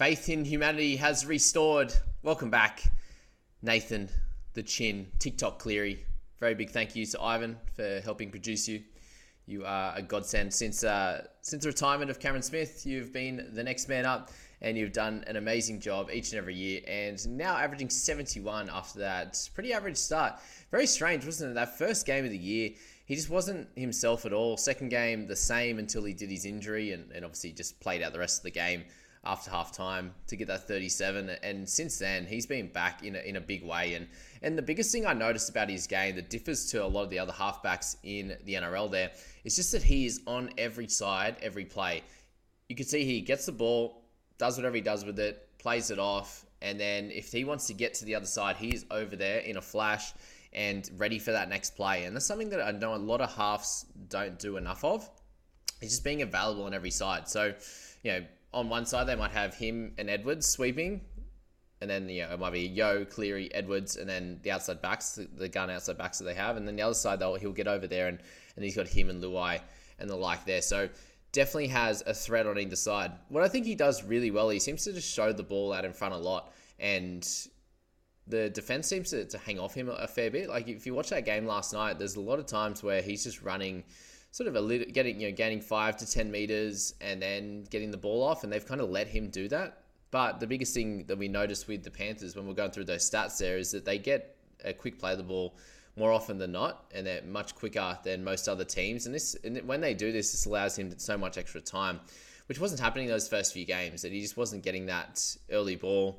Faith in humanity has restored. Welcome back, Nathan, the chin, TikTok Cleary. Very big thank you to Ivan for helping produce you. You are a godsend since uh, since the retirement of Cameron Smith. You've been the next man up, and you've done an amazing job each and every year. And now averaging 71 after that pretty average start. Very strange, wasn't it? That first game of the year, he just wasn't himself at all. Second game, the same until he did his injury, and, and obviously just played out the rest of the game after half time to get that 37 and since then he's been back in a, in a big way. And and the biggest thing I noticed about his game that differs to a lot of the other halfbacks in the NRL there is just that he is on every side every play. You can see he gets the ball does whatever he does with it plays it off and then if he wants to get to the other side he's over there in a flash and ready for that next play. And that's something that I know a lot of halves don't do enough of He's just being available on every side. So you know on one side they might have him and Edwards sweeping, and then you know it might be Yeo, Cleary, Edwards, and then the outside backs, the, gun outside backs that they have, and then the other side they'll he'll get over there and and he's got him and Luai and the like there. So definitely has a threat on either side. What I think he does really well, he seems to just show the ball out in front a lot, and the defense seems to, to hang off him a fair bit. Like if you watch that game last night, there's a lot of times where he's just running sort of a little, getting you know gaining five to ten meters and then getting the ball off, and they've kind of let him do that. But the biggest thing that we noticed with the Panthers when we're going through those stats there is that they get a quick play of the ball more often than not, and they're much quicker than most other teams. And this, and when they do this, this allows him so much extra time, which wasn't happening those first few games. That he just wasn't getting that early ball.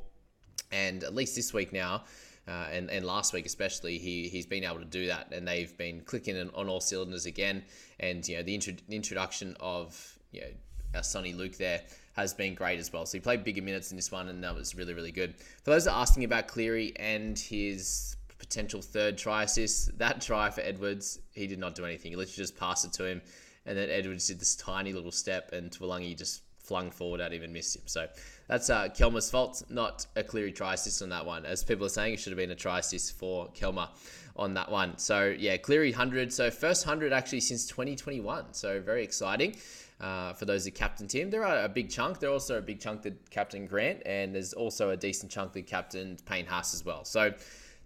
And at least this week now, uh, and, and last week especially, he, he's been able to do that, and they've been clicking on all cylinders again. And you know the, intro- introduction of you know our Soni Luke there has been great as well. So he played bigger minutes in this one, and that was really really good. For those that are asking about Cleary and his potential third try assist, that try for Edwards, he did not do anything. He literally just passed it to him, and then Edwards did this tiny little step, and Tuilagi just flung forward out, even missed him. So that's uh, Kelma's fault, not a Cleary try assist on that one. As people are saying, it should have been a try assist for Kelma on that one. So yeah, Cleary 100. So first 100 actually since 2021. So very exciting. Uh, for those that captain Tim, there are a big chunk. They're also a big chunk that captain Grant, and there's also a decent chunk that captain Payne Haas as well. So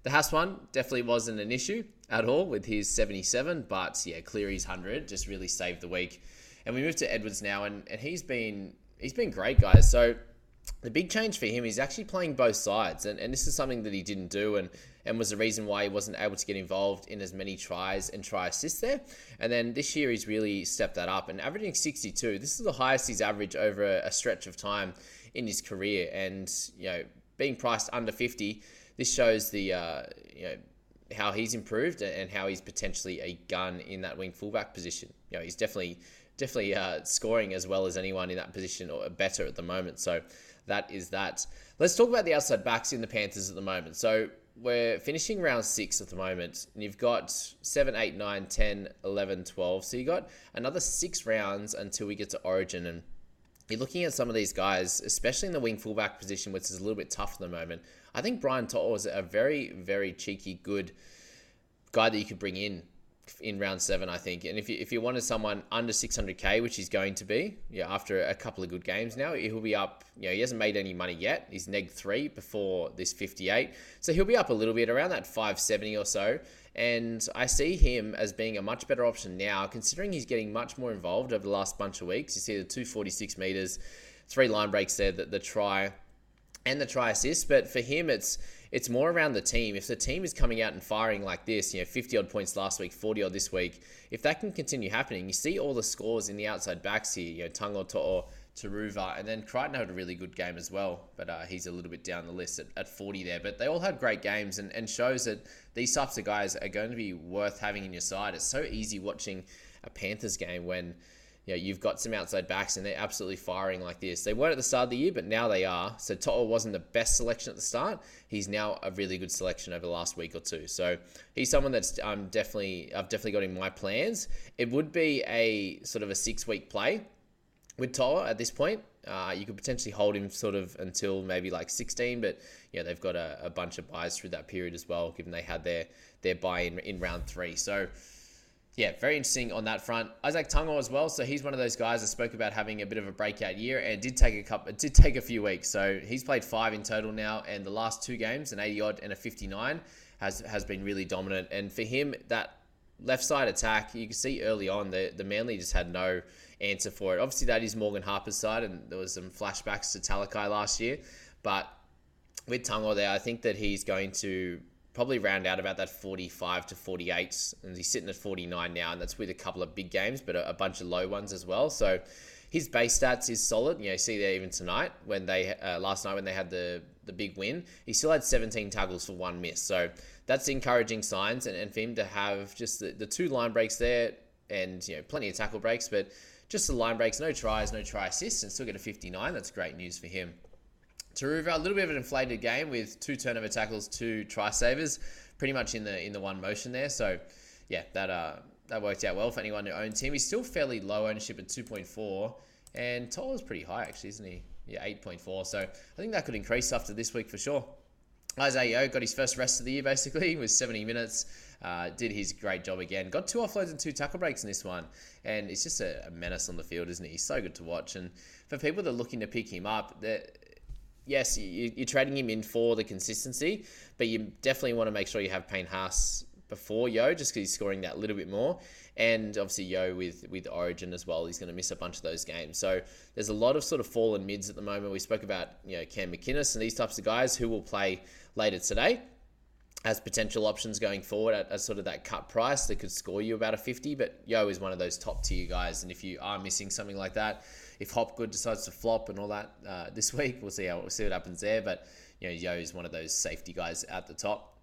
the Haas one definitely wasn't an issue at all with his 77, but yeah, Cleary's 100 just really saved the week. And we move to Edwards now, and, and he's been he's been great, guys. So the big change for him is actually playing both sides, and, and this is something that he didn't do, and and was the reason why he wasn't able to get involved in as many tries and try assists there. And then this year he's really stepped that up and averaging 62. This is the highest he's averaged over a, a stretch of time in his career, and you know being priced under 50, this shows the uh, you know how he's improved and how he's potentially a gun in that wing fullback position. You know he's definitely definitely uh, scoring as well as anyone in that position or better at the moment. So that is that. Let's talk about the outside backs in the Panthers at the moment. So we're finishing round six at the moment, and you've got 7, 8, 9, 10, 11, 12. So you've got another six rounds until we get to Origin. And you're looking at some of these guys, especially in the wing fullback position, which is a little bit tough at the moment. I think Brian To'o is a very, very cheeky, good guy that you could bring in in round seven, I think. And if you, if you wanted someone under 600k, which he's going to be, yeah, after a couple of good games now, he'll be up. You know, he hasn't made any money yet. He's neg three before this 58, so he'll be up a little bit around that 570 or so. And I see him as being a much better option now, considering he's getting much more involved over the last bunch of weeks. You see the 246 meters, three line breaks there, the, the try, and the try assist. But for him, it's it's more around the team. If the team is coming out and firing like this, you know, 50 odd points last week, 40 odd this week, if that can continue happening, you see all the scores in the outside backs here, you know, Tago To'o, Turuva, and then Crichton had a really good game as well, but uh, he's a little bit down the list at, at 40 there. But they all had great games and, and shows that these types of guys are going to be worth having in your side. It's so easy watching a Panthers game when you know, you've got some outside backs and they're absolutely firing like this. They weren't at the start of the year, but now they are. So To'o wasn't the best selection at the start. He's now a really good selection over the last week or two. So he's someone that's I'm um, definitely I've definitely got in my plans. It would be a sort of a six week play with To'o at this point. Uh, you could potentially hold him sort of until maybe like 16, but yeah, they've got a, a bunch of buys through that period as well, given they had their their buy in in round three. So yeah, very interesting on that front. Izack Tago as well. So he's one of those guys I spoke about having a bit of a breakout year and did take a couple, it did take a few weeks. So he's played five in total now, and the last two games, an 80 odd and a 59, has has been really dominant. And for him, that left side attack, you can see early on the the Manly just had no answer for it. Obviously, that is Morgan Harper's side, and there was some flashbacks to Talakai last year, but with Tago there, I think that he's going to probably round out about that 45 to 48 and he's sitting at 49 now and that's with a couple of big games but a, a bunch of low ones as well. So his base stats is solid. You know see there even tonight when they uh, last night when they had the the big win he still had 17 tackles for one miss. So that's encouraging signs and, and for him to have just the, the two line breaks there and you know plenty of tackle breaks but just the line breaks no tries no try assists and still get a 59 that's great news for him Turuva, a little bit of an inflated game with two turnover tackles, two try savers, pretty much in the in the one motion there. So, yeah, that uh that worked out well for anyone who owns him. He's still fairly low ownership at 2.4, and To'o is pretty high actually, isn't he? Yeah, 8.4. So I think that could increase after this week for sure. Isaiah got his first rest of the year basically, with 70 minutes. Uh, did his great job again. Got two offloads and two tackle breaks in this one. And it's just a, a, menace on the field, isn't he? He's so good to watch. And for people that are looking to pick him up, that yes, you, are trading him in for the consistency, but you definitely want to make sure you have Payne Haas before Yeo, just because he's scoring that little bit more. And obviously Yeo with with Origin as well, he's going to miss a bunch of those games. So there's a lot of sort of fallen mids at the moment. We spoke about you know Cam McInnes and these types of guys who will play later today as potential options going forward at, at, sort of that cut price that could score you about a 50. But Yeo is one of those top tier guys. And if you are missing something like that, if Hopgood decides to flop and all that uh, this week, we'll see how we'll see what happens there. But you know, Yeo is one of those safety guys at the top.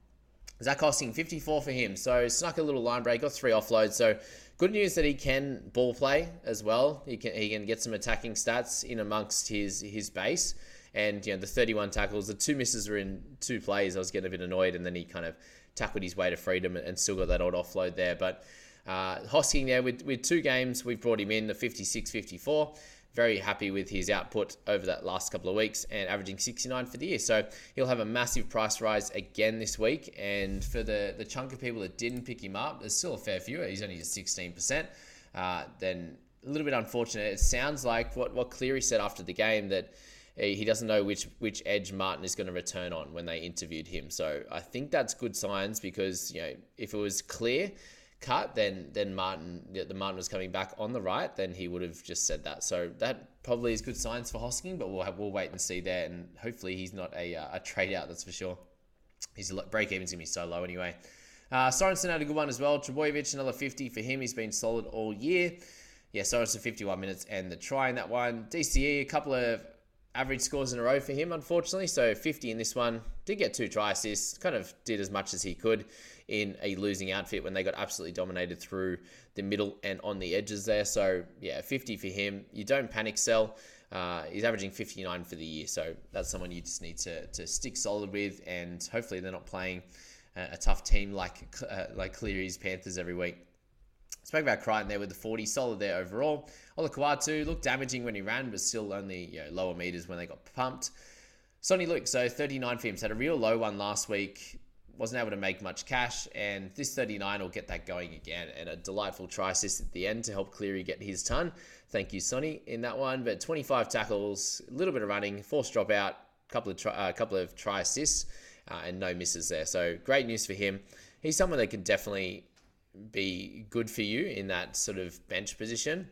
Zac Hosking, 54 for him. So snuck a little line break, got three offloads. So good news that he can ball play as well. He can he can get some attacking stats in amongst his his base. And you know the 31 tackles, the two misses were in two plays. I was getting a bit annoyed, and then he kind of tackled his way to freedom and still got that odd offload there. But uh, Hosking there with, with two games, we've brought him in the 56 54 very happy with his output over that last couple of weeks and averaging 69 for the year. So he'll have a massive price rise again this week. And for the, the chunk of people that didn't pick him up, there's still a fair few. He's only at 16%. Uh, then a little bit unfortunate. It sounds like what, what Cleary said after the game that he doesn't know which which edge Martin is going to return on when they interviewed him. So I think that's good signs because you know if it was clear cut, then then Martin, the Martin was coming back on the right, then he would have just said that. So that probably is good signs for Hosking, but we'll have, we'll wait and see there, and hopefully he's not a, uh, a trade out. That's for sure. His break even's gonna be so low anyway. Uh, Sorensen had a good one as well. Trbojevic another 50 for him. He's been solid all year. Yeah, Sorensen 51 minutes and the try in that one. DCE a couple of average scores in a row for him, unfortunately. So 50 in this one. Did get two try assists. Kind of did as much as he could in a losing outfit when they got absolutely dominated through the middle and on the edges there. So yeah, 50 for him. You don't panic sell. Uh, he's averaging 59 for the year, so that's someone you just need to, to stick solid with, and hopefully they're not playing a, a tough team like uh, like Cleary's Panthers every week. Spoke about Crichton there with the 40, solid there overall. Olakau'atu looked damaging when he ran, but still only you know, lower meters when they got pumped. Soni Luke, so 39 for him. Had a real low one last week. Wasn't able to make much cash, and this 39 will get that going again. And a delightful try assist at the end to help Cleary get his ton. Thank you, Soni, in that one. But 25 tackles, a little bit of running, forced dropout, couple of try, uh, couple of try assists, uh, and no misses there. So great news for him. He's someone that can definitely be good for you in that sort of bench position.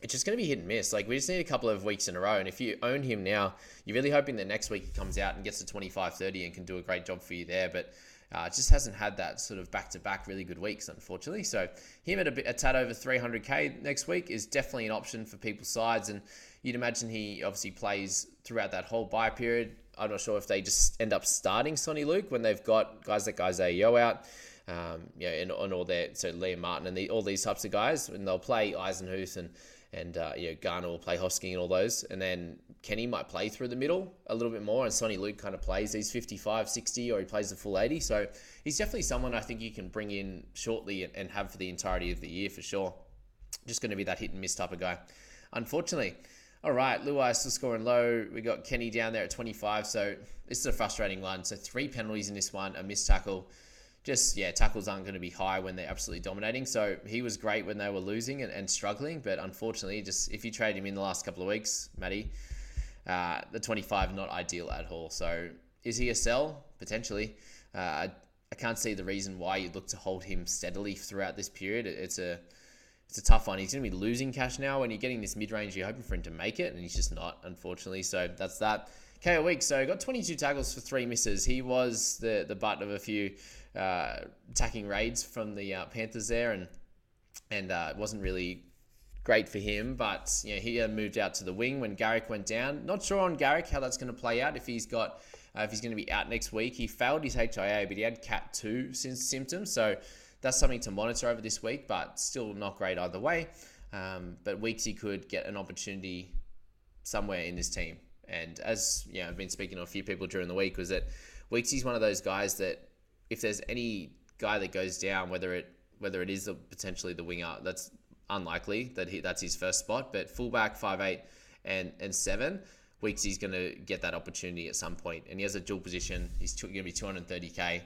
It's just going to be hit and miss. Like we just need a couple of weeks in a row, and if you own him now, you're really hoping that next week he comes out and gets to 25, 30 and can do a great job for you there. But uh, just hasn't had that sort of back to back really good weeks, unfortunately. So him at a, bit, a tad over 300k next week is definitely an option for people's sides, and you'd imagine he obviously plays throughout that whole buy period. I'm not sure if they just end up starting Soni Luke when they've got guys like Isaiah Yeo out um, you know, and, and all that. So Liam Martin and the, all these types of guys, and they'll play Eisenhuth and and uh, you know Garner will play Hosking and all those, and then Kenny might play through the middle a little bit more, and Soni Luke kind of plays these 55, 60, or he plays the full 80. So he's definitely someone I think you can bring in shortly and, and have for the entirety of the year for sure. Just going to be that hit and miss type of guy. Unfortunately, all right, Luai still scoring low. We got Kenny down there at 25, so this is a frustrating one. So three penalties in this one, a missed tackle just yeah, tackles aren't going to be high when they're absolutely dominating. So he was great when they were losing and, and struggling, but unfortunately, just if you trade him in the last couple of weeks, Matty, uh, the 25 not ideal at all. So is he a sell potentially? Uh, I, I can't see the reason why you'd look to hold him steadily throughout this period. It's a it's a tough one. He's going to be losing cash now. When you're getting this mid range, you're hoping for him to make it, and he's just not, unfortunately. So that's that. Kaeo Weekes. So got 22 tackles for three misses. He was the the butt of a few uh, attacking raids from the uh, Panthers there, and and uh, it wasn't really great for him. But you know, he moved out to the wing when Garrick went down. Not sure on Garrick how that's going to play out if he's got uh, if he's going to be out next week. He failed his HIA, but he had Cat two since symptoms, so that's something to monitor over this week. But still not great either way. Um, but Weeksy could get an opportunity somewhere in this team. And as you know, I've been speaking to a few people during the week, was that Weeksy's one of those guys that if there's any guy that goes down, whether it whether it is potentially the winger, that's unlikely that he, that's his first spot. But fullback, five eight and and seven weeks, he's going to get that opportunity at some point, and he has a dual position. He's going to be 230k.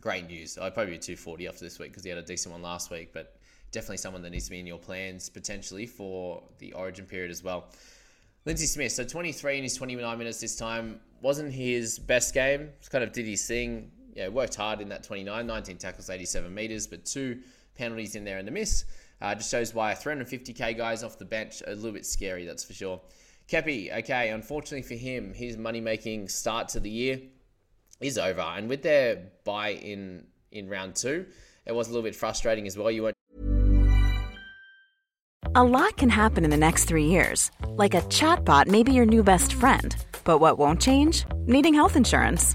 Great news. I'd probably be 240 after this week because he had a decent one last week, but definitely someone that needs to be in your plans potentially for the Origin period as well. Lindsay Smith, so 23 in his 29 minutes this time wasn't his best game. Just kind of did his thing yeah, worked hard in that 29, 19 tackles, 87 meters, but two penalties in there and the miss. Uh, just shows why 350k guys off the bench a little bit scary, that's for sure. Kepi, okay, unfortunately for him, his money making start to the year is over. And with their buy in in round two, it was a little bit frustrating as well. You weren't. A lot can happen in the next three years. Like a chatbot may be your new best friend. But what won't change? Needing health insurance.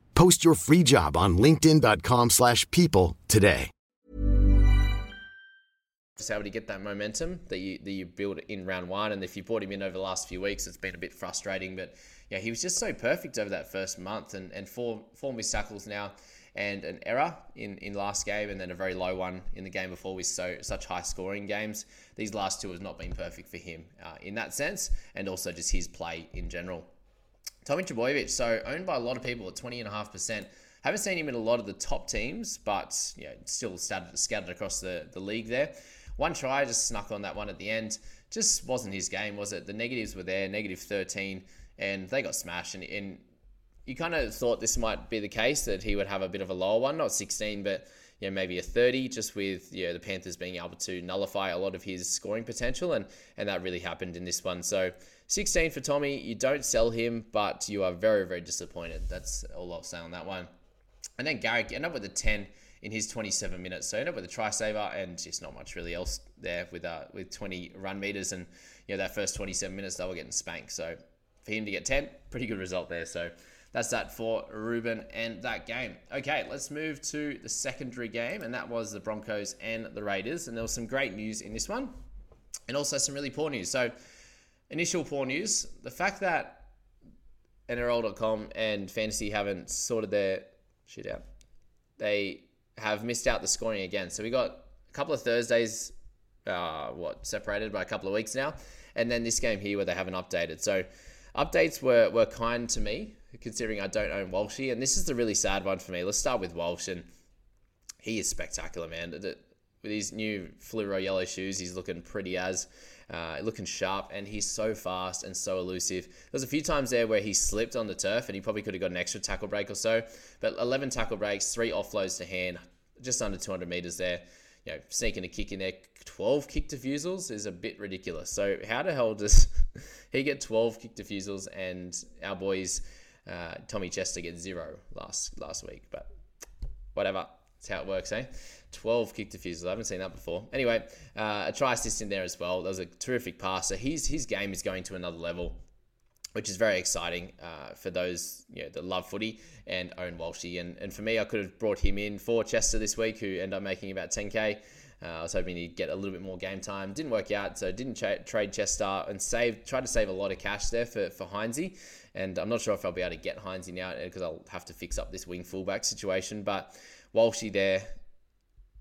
Post your free job on linkedin.com slash people today. just able to get that momentum that you that you build in round one. And if you brought him in over the last few weeks, it's been a bit frustrating. But yeah, he was just so perfect over that first month, and and four four missed tackles now, and an error in, in last game, and then a very low one in the game before with so such high scoring games. These last two have not been perfect for him uh, in that sense, and also just his play in general. Tommy Trbojevic, so owned by a lot of people at twenty and a half percent. Haven't seen him in a lot of the top teams, but yeah, still scattered, scattered across the, the league there. One try just snuck on that one at the end. Just wasn't his game, was it? The negatives were there, negative 13, and they got smashed. And, and you kind of thought this might be the case that he would have a bit of a lower one, not 16, but you know, maybe a 30, just with you know, the Panthers being able to nullify a lot of his scoring potential, and and that really happened in this one. So 16 for Tommy, you don't sell him, but you are very very disappointed. That's all I'll say on that one. And then Garrick end up with a 10 in his 27 minutes. So end up with a try saver and just not much really else there with uh, with 20 run meters and you know that first 27 minutes they were getting spanked. So for him to get 10, pretty good result there. So that's that for Ruben and that game. Okay, let's move to the secondary game, and that was the Broncos and the Raiders. And there was some great news in this one, and also some really poor news. So, initial poor news the fact that NRL.com and Fantasy haven't sorted their shit out. They have missed out the scoring again. So, we got a couple of Thursdays, uh, what, separated by a couple of weeks now, and then this game here where they haven't updated. So, updates were, were kind to me considering I don't own Walshy. And this is the really sad one for me. Let's start with Walsh. And he is spectacular, man. With his new fluoro yellow shoes, he's looking pretty as. Uh, looking sharp, and he's so fast and so elusive. There's a few times there where he slipped on the turf, and he probably could have got an extra tackle break or so. But 11 tackle breaks, three offloads to hand, just under 200 meters there. You know, sneaking a kick in there, 12 kick defusals is a bit ridiculous. So how the hell does he get 12 kick defusals, and our boys uh, Tommy Chester gets zero last last week, but whatever. That's how it works, eh? 12 kick defusals. I haven't seen that before. Anyway, uh, a try assist in there as well. That was a terrific pass. So his, his game is going to another level, which is very exciting uh, for those you know, that love footy and own Walshy. And, and for me, I could have brought him in for Chester this week, who ended up making about 10k. Uh, I was hoping he'd get a little bit more game time. Didn't work out, so didn't tra- trade Chester and save. Tried to save a lot of cash there for for Heinzie, and I'm not sure if I'll be able to get Heinzie now because I'll have to fix up this wing fullback situation. But Walshy there,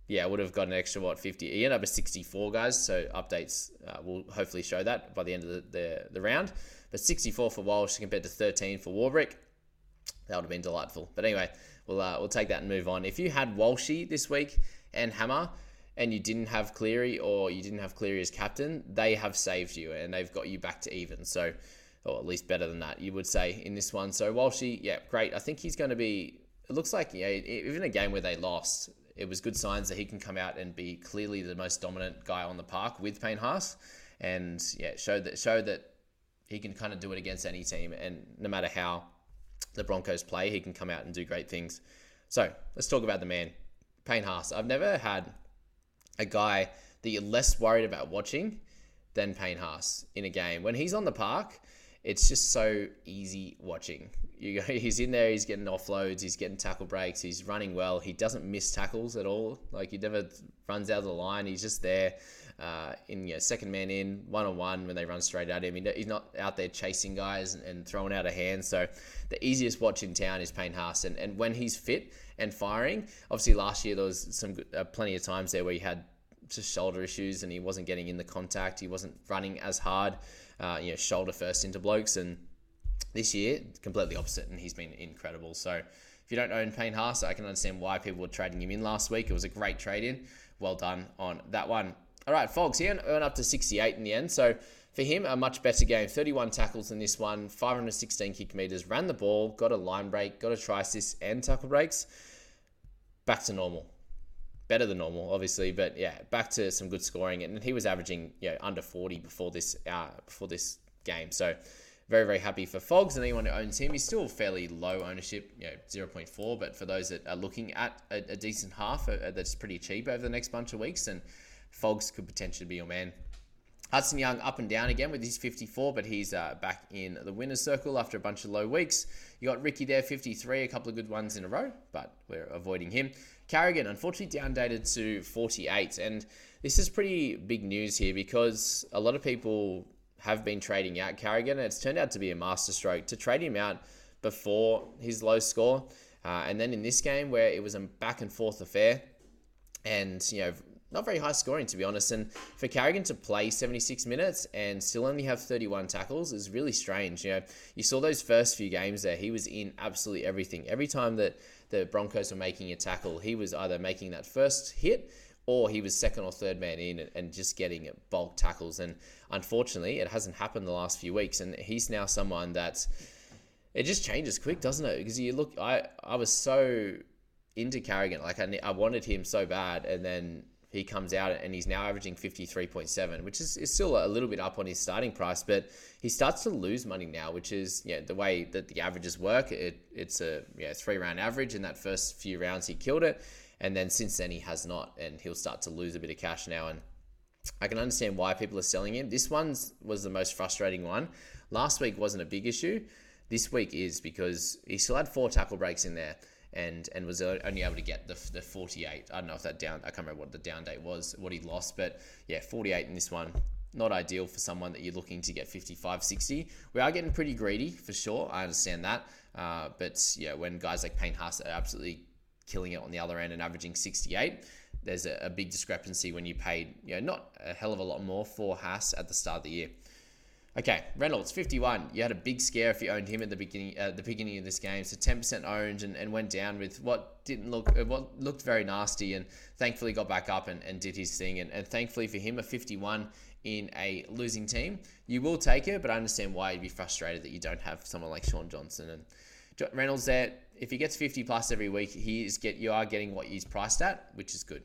yeah, would have got an extra what 50. He ended up at 64 guys, so updates uh, will hopefully show that by the end of the, the, the round. But 64 for Walsh compared to 13 for Warbrick. That would have been delightful. But anyway, we'll uh, we'll take that and move on. If you had Walshy this week and Hammer, and you didn't have Cleary or you didn't have Cleary as captain, they have saved you and they've got you back to even. So, or at least better than that, you would say in this one. So Walshy, yeah, great. I think he's going to be. It looks like yeah, even a game where they lost, it was good signs that he can come out and be clearly the most dominant guy on the park with Payne Haas, and yeah, show that show that he can kind of do it against any team, and no matter how the Broncos play, he can come out and do great things. So let's talk about the man, Payne Haas. I've never had a guy that you're less worried about watching than Payne Haas in a game. When he's on the park, it's just so easy watching. You go, he's in there, he's getting offloads, he's getting tackle breaks, he's running well. He doesn't miss tackles at all. Like he never runs out of the line. He's just there uh, in you know, second man in, one on one when they run straight at him. He's not out there chasing guys and, and throwing out a hand. So the easiest watch in town is Payne Haas. And, and when he's fit and firing, obviously last year there was some uh, plenty of times there where he had just shoulder issues and he wasn't getting in the contact. He wasn't running as hard, uh, you know, shoulder first into blokes. And this year, completely opposite, and he's been incredible. So if you don't own Payne Haas, I can understand why people were trading him in last week. It was a great trade in. Well done on that one. All right, Fogs, he earned up to 68 in the end. So for him, a much better game. 31 tackles in this one, 516 kick meters, ran the ball, got a line break, got a try assist and tackle breaks. Back to normal better than normal, obviously, but yeah, back to some good scoring, and he was averaging you know under 40 before this uh, before this game. So very very happy for Fogs and anyone who owns him. He's still fairly low ownership, you know 0.4, but for those that are looking at a, a decent half uh, that's pretty cheap over the next bunch of weeks, and Fogs could potentially be your man. Hudson Young up and down again with his 54, but he's uh, back in the winner's circle after a bunch of low weeks. You got Ricky there, 53, a couple of good ones in a row, but we're avoiding him. Carrigan, unfortunately, downdated to 48. And this is pretty big news here because a lot of people have been trading out Carrigan, and it's turned out to be a masterstroke to trade him out before his low score. Uh, and then in this game, where it was a back and forth affair, and you know, not very high scoring to be honest. And for Carrigan to play 76 minutes and still only have 31 tackles is really strange. You know, you saw those first few games there; he was in absolutely everything. Every time that the Broncos were making a tackle, he was either making that first hit or he was second or third man in and just getting bulk tackles. And unfortunately, it hasn't happened the last few weeks. And he's now someone that it just changes quick, doesn't it? Because you look, I I was so into Carrigan, like I, I wanted him so bad, and then he comes out and he's now averaging 53.7, which is, is still a little bit up on his starting price, but he starts to lose money now, which is yeah, the way that the averages work. It, it's a yeah, three round average. In that first few rounds, he killed it. And then since then, he has not, and he'll start to lose a bit of cash now. And I can understand why people are selling him. This one was the most frustrating one. Last week wasn't a big issue. This week is because he still had four tackle breaks in there and and was only able to get the, the 48. I don't know if that down, I can't remember what the down date was, what he lost, but yeah, 48 in this one. Not ideal for someone that you're looking to get 55, 60. We are getting pretty greedy for sure. I understand that. Uh, but yeah, when guys like Payne Haas are absolutely killing it on the other end and averaging 68, there's a, a big discrepancy when you paid, you know, not a hell of a lot more for Haas at the start of the year. Okay, Reynolds, 51. You had a big scare if you owned him at the beginning at the beginning of this game. So 10% owned and, and went down with what didn't look uh, what looked very nasty and thankfully got back up and, and did his thing. And, and thankfully for him, a 51 in a losing team. You will take it, but I understand why you'd be frustrated that you don't have someone like Shaun Johnson and Reynolds there. If he gets 50 plus every week, he is get you are getting what he's priced at, which is good.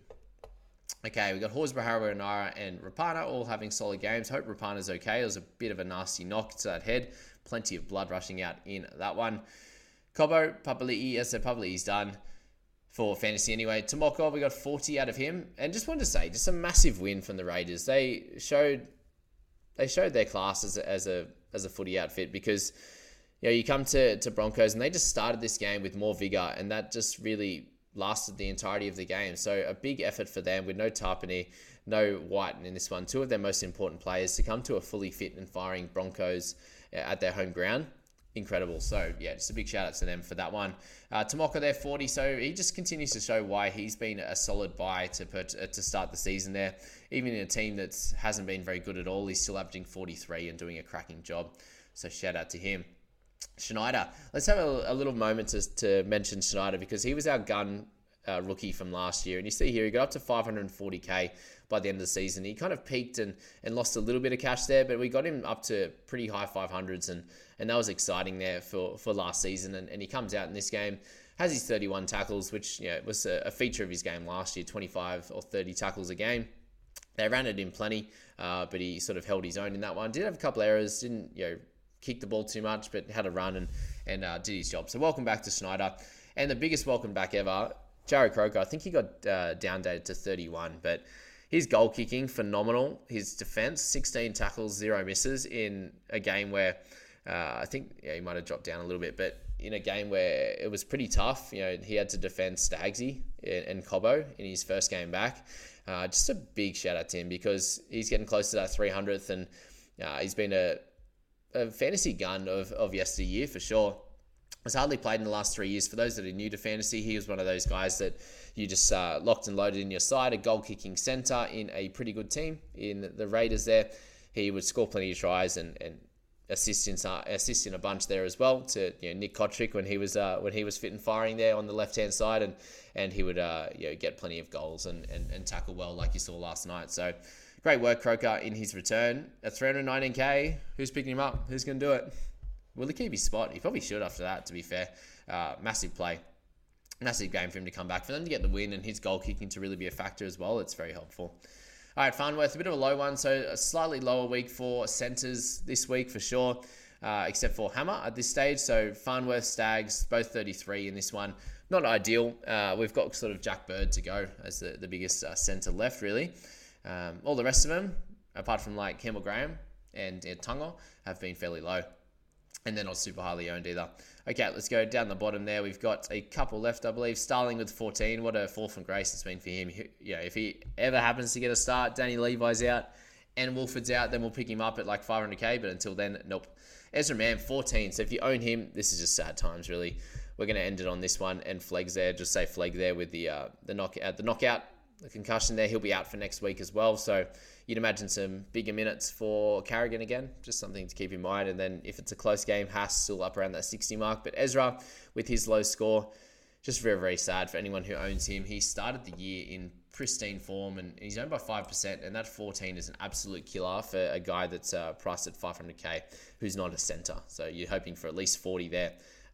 Okay, we got Horsburgh, Harawira, and Rapana all having solid games. Hope Rapana's okay. It was a bit of a nasty knock to that head. Plenty of blood rushing out in that one. Cobbo, Papali'i, as I said, Papali'i's done for fantasy anyway. Tomoko, we got 40 out of him. And just wanted to say, just a massive win from the Raiders. They showed they showed their class as a, as a, as a footy outfit because you know, you come to, to Broncos and they just started this game with more vigor and that just really lasted the entirety of the game. So a big effort for them with no Tapine, no White in this one. Two of their most important players to come to a fully fit and firing Broncos uh, at their home ground. Incredible. So, yeah, just a big shout out to them for that one. Uh, Tomoko there, 40. So he just continues to show why he's been a solid buy to put, uh, to start the season there. Even in a team that hasn't been very good at all, he's still averaging 43 and doing a cracking job. So, shout out to him. Schneider. Let's have a, a little moment to, to mention Schneider because he was our gun uh, rookie from last year. And you see here, he got up to 540k by the end of the season. He kind of peaked and, and lost a little bit of cash there, but we got him up to pretty high 500s, and, and that was exciting there for, for last season. And, and he comes out in this game, has his 31 tackles, which you know, was a, feature of his game last year 25 or 30 tackles a game. They ran it in plenty, uh, but he sort of held his own in that one. Did have a couple errors, didn't you know kick the ball too much, but had a run and and uh, did his job. So welcome back to Schneider, and the biggest welcome back ever, Jarrod Croker. I think he got uh, downdated to 31, but his goal kicking phenomenal. His defense, 16 tackles, zero misses in a game where uh, I think yeah, he might have dropped down a little bit, but in a game where it was pretty tough. You know, he had to defend Stagsy and Cobbo in his first game back. Uh, just a big shout out to him because he's getting close to that 300th, and uh, he's been a a fantasy gun of, of yesteryear for sure. Has hardly played in the last three years. For those that are new to fantasy, he was one of those guys that you just uh, locked and loaded in your side, a goal kicking centre in a pretty good team in the Raiders there. He would score plenty of tries and, and assist in, uh, assist in a bunch there as well to you know, Nick Cotric when he was uh, when he was fit and firing there on the left hand side, and and he would uh, you know, get plenty of goals and, and, and tackle well like you saw last night. So Great work, Croker, in his return. At 319k, who's picking him up? Who's going to do it? Will he keep his spot? He probably should after that, to be fair. Uh, massive play. Massive game for him to come back. For them to get the win and his goal kicking to really be a factor as well, it's very helpful. All right, Farnworth, a bit of a low one. So a slightly lower week for centres this week for sure, uh, except for Hammer at this stage. So Farnworth, Staggs, both 33 in this one. Not ideal. Uh, we've got sort of Jack Bird to go as the, the biggest uh, centre left, really. Um, all the rest of them, apart from like Campbell Graham and uh, Tago, have been fairly low. And they're not super highly owned either. Okay, let's go down the bottom there. We've got a couple left, I believe. Starling with 14. What a fall from grace it's been for him. Yeah, if he ever happens to get a start, Danny Levi's out and Woolford's out, then we'll pick him up at like 500k. But until then, nope. Ezra Mam, 14. So if you own him, this is just sad times, really. We're going to end it on this one. And Fleg's there. Just say Fleg there with the uh, the knockout. The knockout the concussion there. He'll be out for next week as well. So you'd imagine some bigger minutes for Carrigan again. Just something to keep in mind. And then if it's a close game, Haas still up around that 60 mark. But Ezra, with his low score, just very, very sad for anyone who owns him. He started the year in pristine form, and he's owned by five percent, and that fourteen is an absolute killer for a guy that's uh, priced at five hundred k, who's not a centre. So you're hoping for at least forty there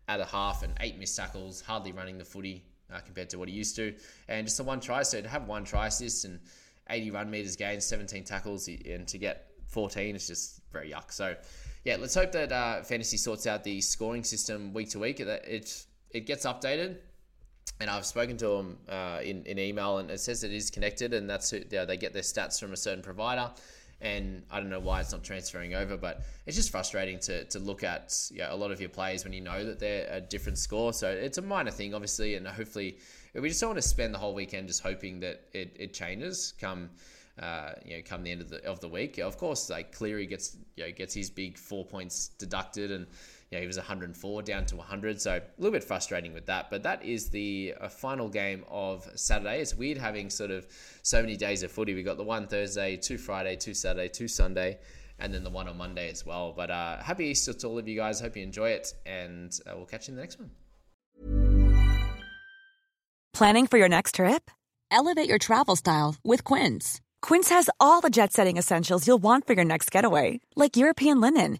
at a half and eight missed tackles, hardly running the footy uh, compared to what he used to, and just a one try. So to have one try assist and 80 run meters gained, 17 tackles, and to get 14 is just very yuck. So yeah, let's hope that uh, fantasy sorts out the scoring system week to week. That it it gets updated. And I've spoken to them uh, in, in email, and it says it is connected, and that's who, they get their stats from a certain provider and I don't know why it's not transferring over, but it's just frustrating to, to look at a lot of your players when you know that they're a different score. So it's a minor thing, obviously, and hopefully we just don't want to spend the whole weekend just hoping that it, it changes come uh, you know come the end of the of the week. Of course, like Cleary gets you know gets his big four points deducted and you know, he was 104 down to 100. So a little bit frustrating with that. But that is the uh, final game of Saturday. It's weird having sort of so many days of footy. We got the one Thursday, two Friday, two Saturday, two Sunday, and then the one on Monday as well. But uh, happy Easter to all of you guys. Hope you enjoy it, and uh, we'll catch you in the next one. Planning for your next trip? Elevate your travel style with Quince. Quince has all the jet-setting essentials you'll want for your next getaway, like European linen